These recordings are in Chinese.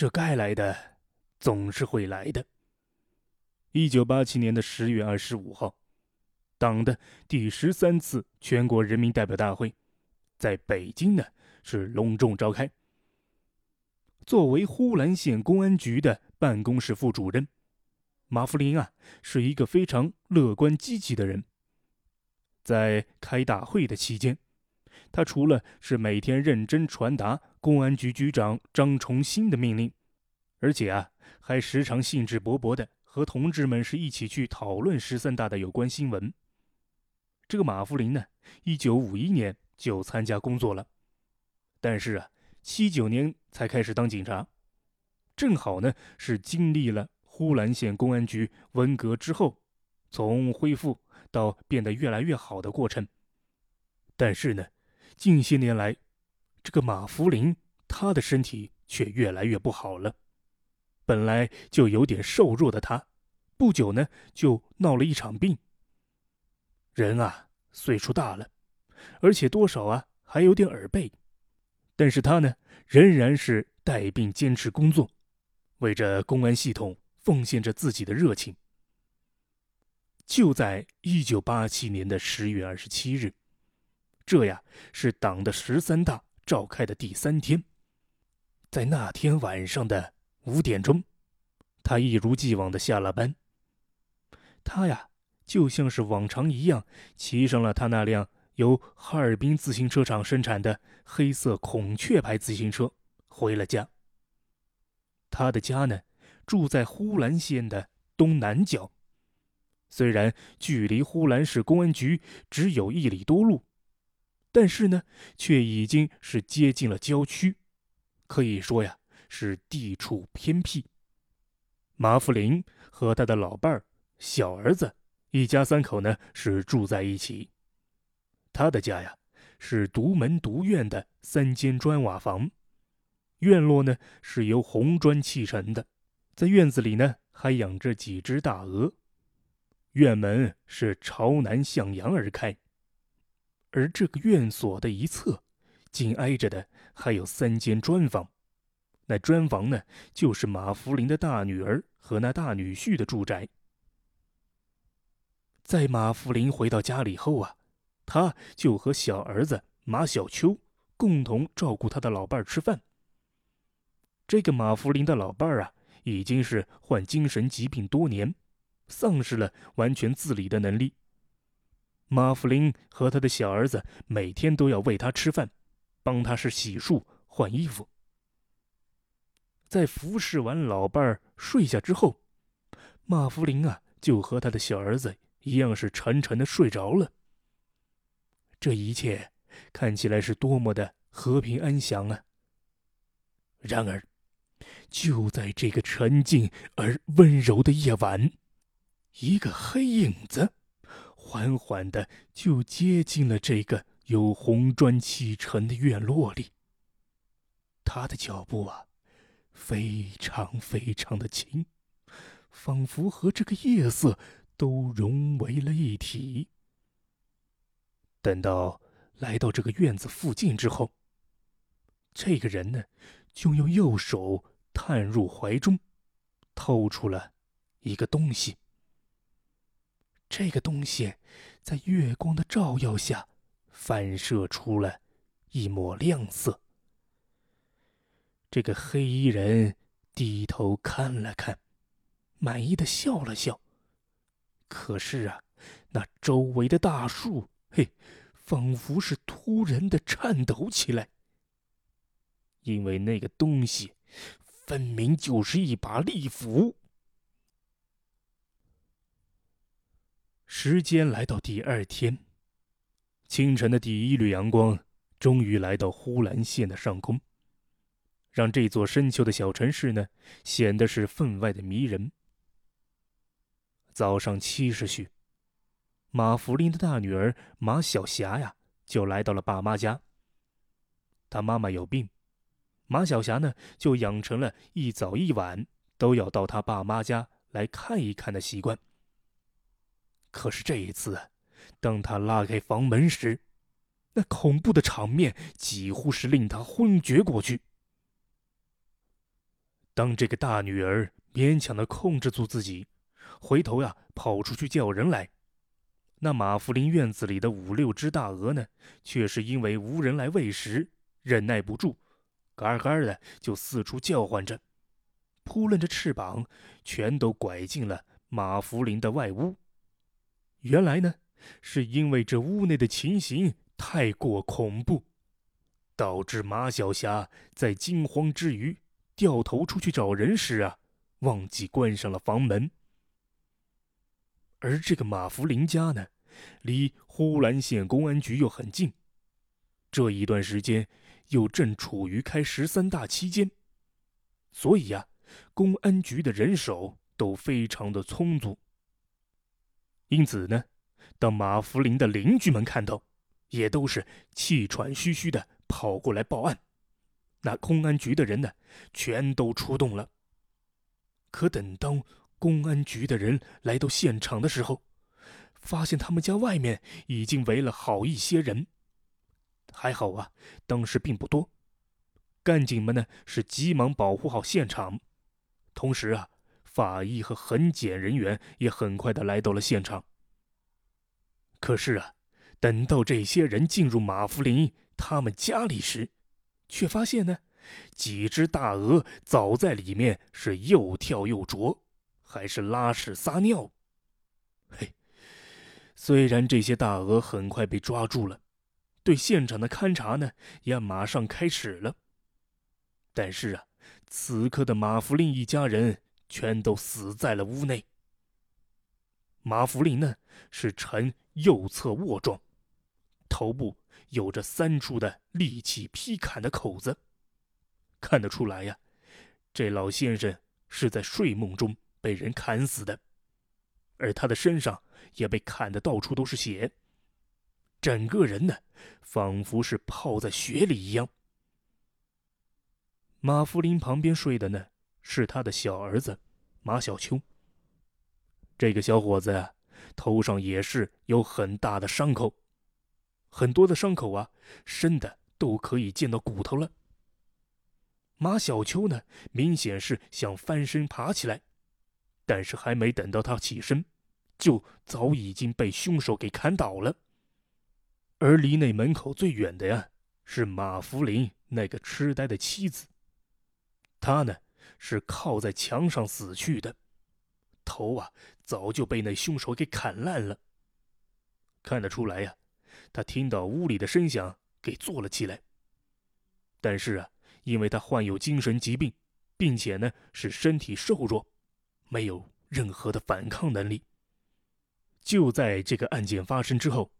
这该来的总是会来的。一九八七年的十月二十五号，党的第十三次全国人民代表大会，在北京呢是隆重召开。作为呼兰县公安局的办公室副主任，马福林啊是一个非常乐观积极的人。在开大会的期间，他除了是每天认真传达公安局局长张崇新的命令，而且啊还时常兴致勃勃的和同志们是一起去讨论十三大的有关新闻。这个马福林呢，一九五一年就参加工作了，但是啊。七九年才开始当警察，正好呢是经历了呼兰县公安局文革之后，从恢复到变得越来越好的过程。但是呢，近些年来，这个马福林他的身体却越来越不好了。本来就有点瘦弱的他，不久呢就闹了一场病。人啊，岁数大了，而且多少啊还有点耳背。但是他呢，仍然是带病坚持工作，为着公安系统奉献着自己的热情。就在一九八七年的十月二十七日，这呀是党的十三大召开的第三天，在那天晚上的五点钟，他一如既往的下了班。他呀，就像是往常一样，骑上了他那辆。由哈尔滨自行车厂生产的黑色孔雀牌自行车回了家。他的家呢，住在呼兰县的东南角，虽然距离呼兰市公安局只有一里多路，但是呢，却已经是接近了郊区，可以说呀，是地处偏僻。马福林和他的老伴儿、小儿子一家三口呢，是住在一起。他的家呀，是独门独院的三间砖瓦房，院落呢是由红砖砌成的，在院子里呢还养着几只大鹅，院门是朝南向阳而开，而这个院所的一侧，紧挨着的还有三间砖房，那砖房呢就是马福林的大女儿和那大女婿的住宅。在马福林回到家里后啊。他就和小儿子马小秋共同照顾他的老伴儿吃饭。这个马福林的老伴儿啊，已经是患精神疾病多年，丧失了完全自理的能力。马福林和他的小儿子每天都要喂他吃饭，帮他是洗漱、换衣服。在服侍完老伴儿睡下之后，马福林啊，就和他的小儿子一样是沉沉的睡着了。这一切看起来是多么的和平安详啊！然而，就在这个沉静而温柔的夜晚，一个黑影子缓缓的就接近了这个由红砖砌成的院落里。他的脚步啊，非常非常的轻，仿佛和这个夜色都融为了一体。等到来到这个院子附近之后，这个人呢，就用右手探入怀中，掏出了一个东西。这个东西在月光的照耀下，反射出了一抹亮色。这个黑衣人低头看了看，满意的笑了笑。可是啊，那周围的大树。嘿，仿佛是突然的颤抖起来，因为那个东西分明就是一把利斧。时间来到第二天，清晨的第一缕阳光终于来到呼兰县的上空，让这座深秋的小城市呢显得是分外的迷人。早上七时许。马福林的大女儿马小霞呀，就来到了爸妈家。她妈妈有病，马小霞呢就养成了一早一晚都要到她爸妈家来看一看的习惯。可是这一次，当他拉开房门时，那恐怖的场面几乎是令他昏厥过去。当这个大女儿勉强的控制住自己，回头呀跑出去叫人来，那马福林院子里的五六只大鹅呢，却是因为无人来喂食，忍耐不住，嘎嘎的就四处叫唤着，扑棱着翅膀，全都拐进了马福林的外屋。原来呢，是因为这屋内的情形太过恐怖，导致马小霞在惊慌之余掉头出去找人时啊，忘记关上了房门。而这个马福林家呢，离呼兰县公安局又很近，这一段时间又正处于开十三大期间，所以呀，公安局的人手都非常的充足。因此呢，当马福林的邻居们看到，也都是气喘吁吁的跑过来报案。那公安局的人呢，全都出动了。可等当公安局的人来到现场的时候，发现他们家外面已经围了好一些人。还好啊，当时并不多。干警们呢是急忙保护好现场，同时啊。法医和痕检人员也很快的来到了现场。可是啊，等到这些人进入马福林他们家里时，却发现呢，几只大鹅早在里面是又跳又啄，还是拉屎撒尿。嘿，虽然这些大鹅很快被抓住了，对现场的勘查呢也马上开始了。但是啊，此刻的马福林一家人。全都死在了屋内。马福林呢是呈右侧卧状，头部有着三处的利器劈砍的口子，看得出来呀，这老先生是在睡梦中被人砍死的，而他的身上也被砍得到处都是血，整个人呢仿佛是泡在血里一样。马福林旁边睡的呢。是他的小儿子马小秋。这个小伙子，头上也是有很大的伤口，很多的伤口啊，深的都可以见到骨头了。马小秋呢，明显是想翻身爬起来，但是还没等到他起身，就早已经被凶手给砍倒了。而离那门口最远的呀，是马福林那个痴呆的妻子，他呢。是靠在墙上死去的，头啊早就被那凶手给砍烂了。看得出来呀，他听到屋里的声响，给坐了起来。但是啊，因为他患有精神疾病，并且呢是身体瘦弱，没有任何的反抗能力。就在这个案件发生之后，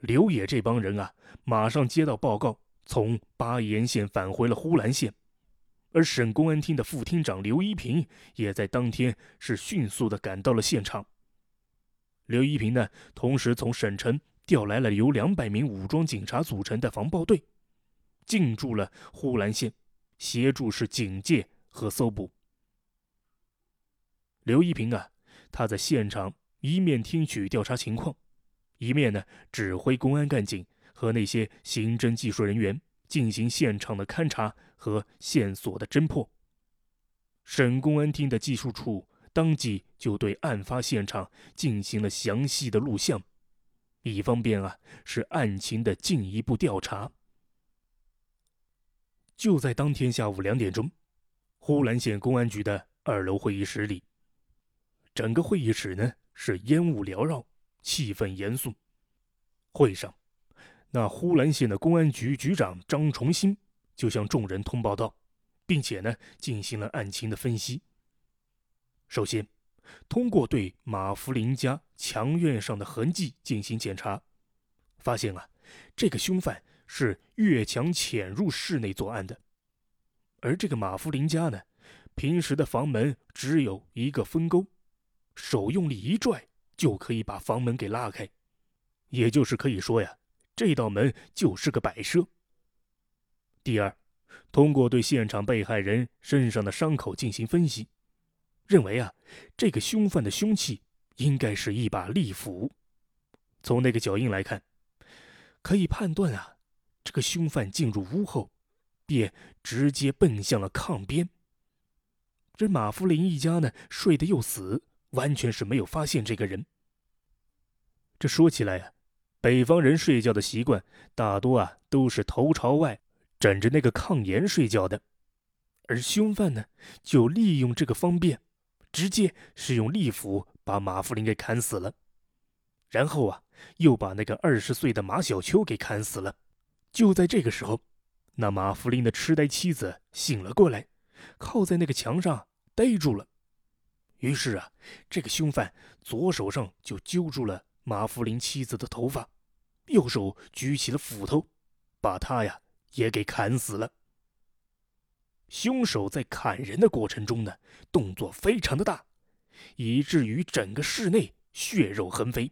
刘野这帮人啊，马上接到报告，从巴彦县返回了呼兰县。而省公安厅的副厅长刘一平也在当天是迅速的赶到了现场。刘一平呢，同时从省城调来了由两百名武装警察组成的防暴队，进驻了呼兰县，协助是警戒和搜捕。刘一平啊，他在现场一面听取调查情况，一面呢指挥公安干警和那些刑侦技术人员进行现场的勘查。和线索的侦破，省公安厅的技术处当即就对案发现场进行了详细的录像，以方便啊是案情的进一步调查。就在当天下午两点钟，呼兰县公安局的二楼会议室里，整个会议室呢是烟雾缭绕，气氛严肃。会上，那呼兰县的公安局局长张崇新。就向众人通报道，并且呢进行了案情的分析。首先，通过对马福林家墙院上的痕迹进行检查，发现啊，这个凶犯是越墙潜入室内作案的。而这个马福林家呢，平时的房门只有一个分沟，手用力一拽就可以把房门给拉开，也就是可以说呀，这道门就是个摆设。第二，通过对现场被害人身上的伤口进行分析，认为啊，这个凶犯的凶器应该是一把利斧。从那个脚印来看，可以判断啊，这个凶犯进入屋后，便直接奔向了炕边。这马福林一家呢睡得又死，完全是没有发现这个人。这说起来呀，北方人睡觉的习惯大多啊都是头朝外，枕着那个炕沿睡觉的，而凶犯呢就利用这个方便，直接是用利斧把马福林给砍死了，然后啊又把那个二十岁的马小秋给砍死了。就在这个时候，那马福林的痴呆妻子醒了过来，靠在那个墙上呆住了。于是啊，这个凶犯左手上就揪住了。马福林妻子的头发，右手举起了斧头，把他呀也给砍死了。凶手在砍人的过程中呢，动作非常的大，以至于整个室内血肉横飞，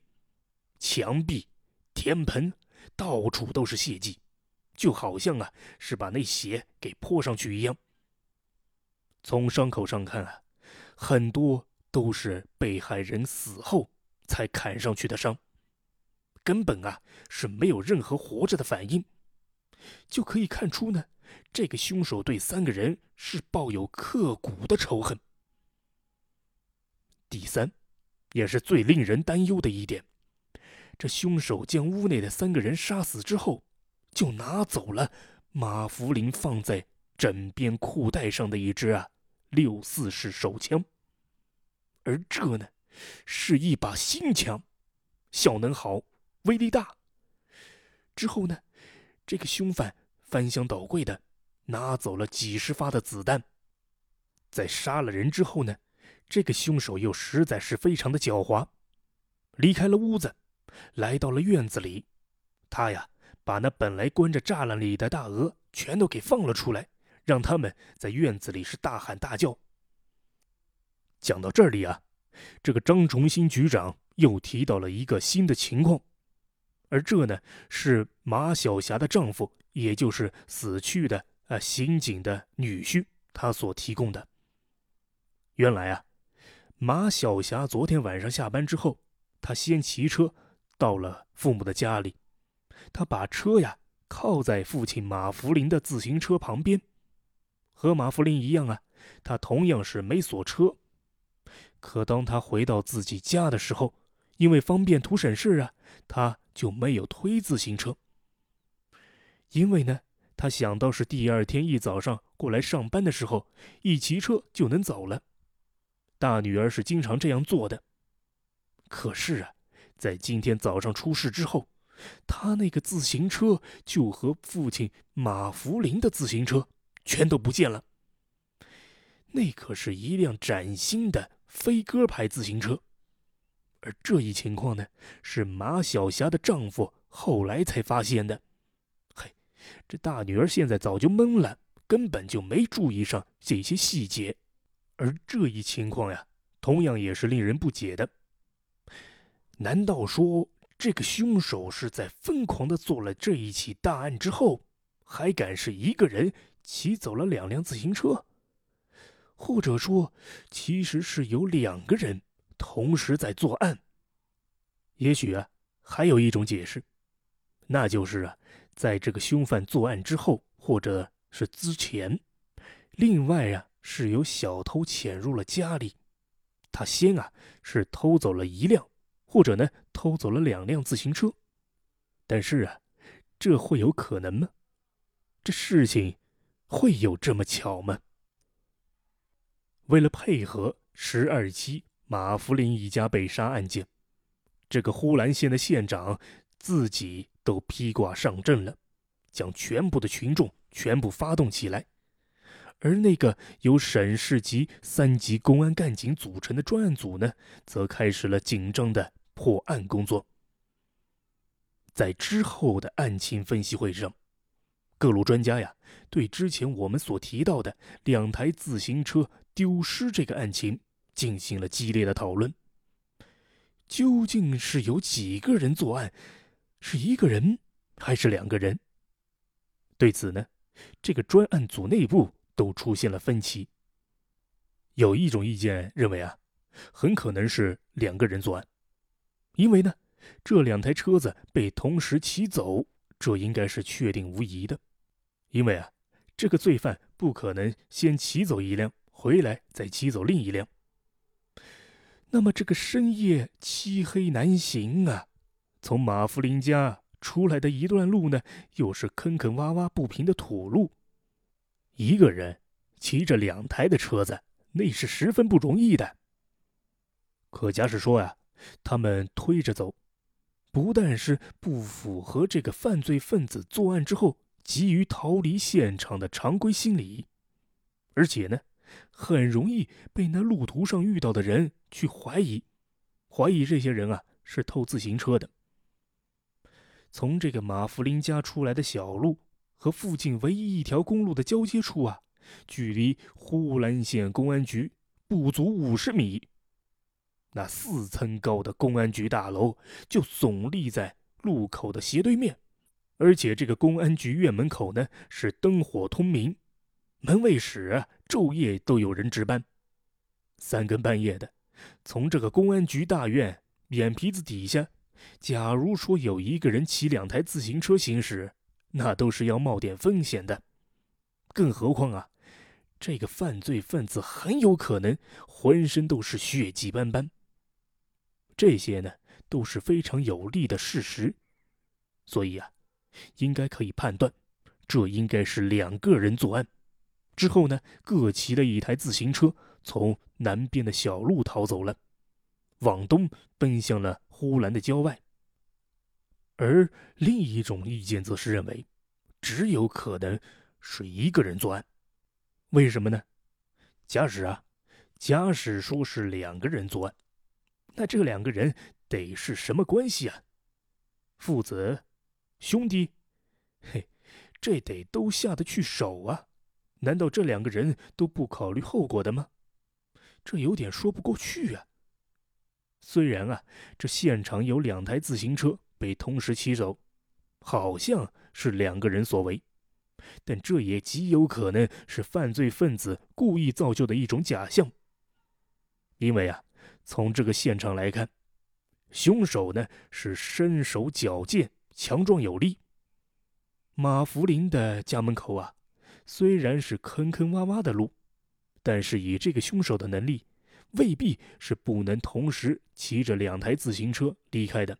墙壁、天盆到处都是血迹，就好像啊是把那血给泼上去一样。从伤口上看啊，很多都是被害人死后。才砍上去的伤，根本啊是没有任何活着的反应，就可以看出呢，这个凶手对三个人是抱有刻骨的仇恨。第三，也是最令人担忧的一点，这凶手将屋内的三个人杀死之后，就拿走了马福林放在枕边裤带上的一支啊六四式手枪，而这呢。是一把新枪，效能好，威力大。之后呢，这个凶犯翻箱倒柜的拿走了几十发的子弹。在杀了人之后呢，这个凶手又实在是非常的狡猾，离开了屋子，来到了院子里。他呀，把那本来关着栅栏里的大鹅全都给放了出来，让他们在院子里是大喊大叫。讲到这里啊。这个张崇新局长又提到了一个新的情况，而这呢是马晓霞的丈夫，也就是死去的啊刑警的女婿，他所提供的。原来啊，马晓霞昨天晚上下班之后，他先骑车到了父母的家里，他把车呀靠在父亲马福林的自行车旁边，和马福林一样啊，他同样是没锁车。可当他回到自己家的时候，因为方便图省事啊，他就没有推自行车。因为呢，他想到是第二天一早上过来上班的时候，一骑车就能走了。大女儿是经常这样做的。可是啊，在今天早上出事之后，他那个自行车就和父亲马福林的自行车全都不见了。那可是一辆崭新的。飞鸽牌自行车，而这一情况呢，是马小霞的丈夫后来才发现的。嘿，这大女儿现在早就懵了，根本就没注意上这些细节。而这一情况呀，同样也是令人不解的。难道说这个凶手是在疯狂的做了这一起大案之后，还敢是一个人骑走了两辆自行车？或者说，其实是有两个人同时在作案。也许啊，还有一种解释，那就是啊，在这个凶犯作案之后，或者是之前，另外啊，是有小偷潜入了家里，他先啊是偷走了一辆，或者呢偷走了两辆自行车。但是啊，这会有可能吗？这事情会有这么巧吗？为了配合十二期马福林一家被杀案件，这个呼兰县的县长自己都披挂上阵了，将全部的群众全部发动起来。而那个由省市级三级公安干警组成的专案组呢，则开始了紧张的破案工作。在之后的案情分析会上，各路专家呀，对之前我们所提到的两台自行车。丢失这个案情进行了激烈的讨论。究竟是有几个人作案？是一个人还是两个人？对此呢，这个专案组内部都出现了分歧。有一种意见认为啊，很可能是两个人作案，因为呢，这两台车子被同时骑走，这应该是确定无疑的。因为啊，这个罪犯不可能先骑走一辆。回来再骑走另一辆。那么这个深夜漆黑难行啊，从马福林家出来的一段路呢，又是坑坑洼洼不平的土路，一个人骑着两台的车子，那是十分不容易的。可假使说呀，他们推着走，不但是不符合这个犯罪分子作案之后急于逃离现场的常规心理，而且呢。很容易被那路途上遇到的人去怀疑，怀疑这些人啊是偷自行车的。从这个马福林家出来的小路和附近唯一一条公路的交接处啊，距离呼兰县公安局不足五十米。那四层高的公安局大楼就耸立在路口的斜对面，而且这个公安局院门口呢是灯火通明。门卫室昼夜都有人值班，三更半夜的，从这个公安局大院眼皮子底下，假如说有一个人骑两台自行车行驶，那都是要冒点风险的。更何况啊，这个犯罪分子很有可能浑身都是血迹斑斑。这些呢都是非常有利的事实，所以啊，应该可以判断，这应该是两个人作案。之后呢，各骑了一台自行车，从南边的小路逃走了，往东奔向了呼兰的郊外。而另一种意见则是认为，只有可能是一个人作案。为什么呢？假使啊，假使说是两个人作案，那这两个人得是什么关系啊？父子、兄弟？嘿，这得都下得去手啊！难道这两个人都不考虑后果的吗？这有点说不过去啊。虽然啊，这现场有两台自行车被同时骑走，好像是两个人所为，但这也极有可能是犯罪分子故意造就的一种假象。因为啊，从这个现场来看，凶手呢是身手矫健、强壮有力。马福林的家门口啊。虽然是坑坑洼洼的路，但是以这个凶手的能力，未必是不能同时骑着两台自行车离开的。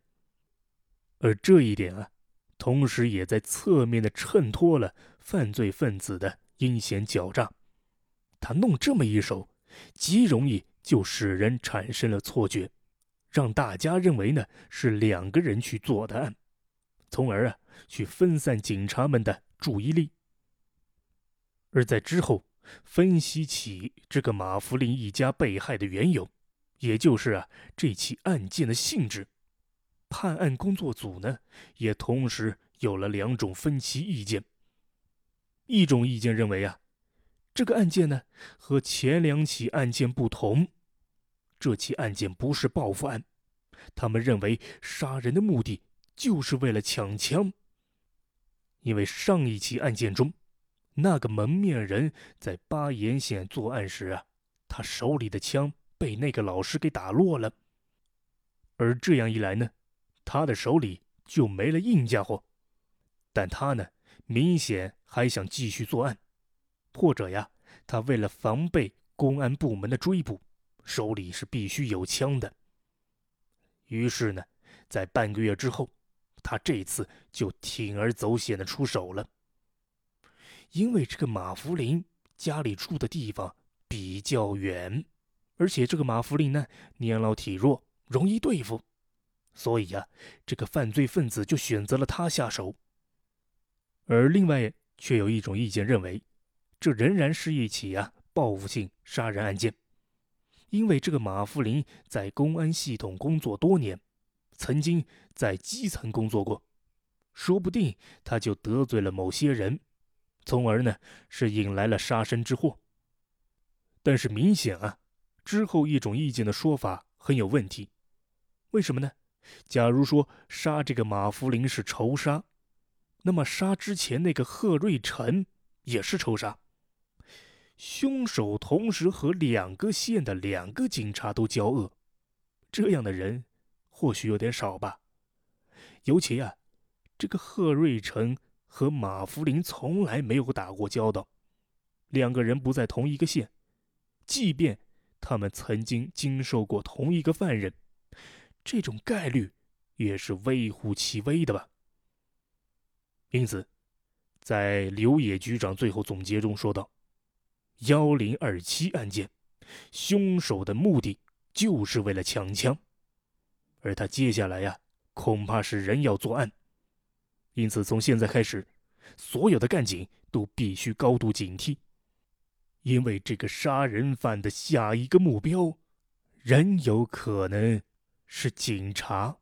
而这一点啊，同时也在侧面的衬托了犯罪分子的阴险狡诈。他弄这么一手，极容易就使人产生了错觉，让大家认为呢是两个人去做的案，从而啊去分散警察们的注意力。而在之后分析起这个马福林一家被害的缘由，也就是啊这起案件的性质，判案工作组呢也同时有了两种分歧意见。一种意见认为啊，这个案件呢和前两起案件不同，这起案件不是报复案，他们认为杀人的目的就是为了抢枪，因为上一起案件中。那个蒙面人在巴彦县作案时啊，他手里的枪被那个老师给打落了，而这样一来呢，他的手里就没了硬家伙。但他呢，明显还想继续作案，或者呀，他为了防备公安部门的追捕，手里是必须有枪的。于是呢，在半个月之后，他这次就铤而走险的出手了。因为这个马福林家里住的地方比较远，而且这个马福林呢年老体弱，容易对付，所以呀，这个犯罪分子就选择了他下手。而另外却有一种意见认为，这仍然是一起啊报复性杀人案件，因为这个马福林在公安系统工作多年，曾经在基层工作过，说不定他就得罪了某些人。从而呢，是引来了杀身之祸。但是明显啊，之后一种意见的说法很有问题。为什么呢？假如说杀这个马福林是仇杀，那么杀之前那个贺瑞成也是仇杀。凶手同时和两个县的两个警察都交恶，这样的人或许有点少吧。尤其啊，这个贺瑞成。和马福林从来没有打过交道，两个人不在同一个县，即便他们曾经经受过同一个犯人，这种概率也是微乎其微的吧。因此，在刘野局长最后总结中说道：“幺零二七案件，凶手的目的就是为了抢枪，而他接下来呀，恐怕是人要作案。因此，从现在开始，所有的干警都必须高度警惕。”因为这个杀人犯的下一个目标，仍有可能是警察。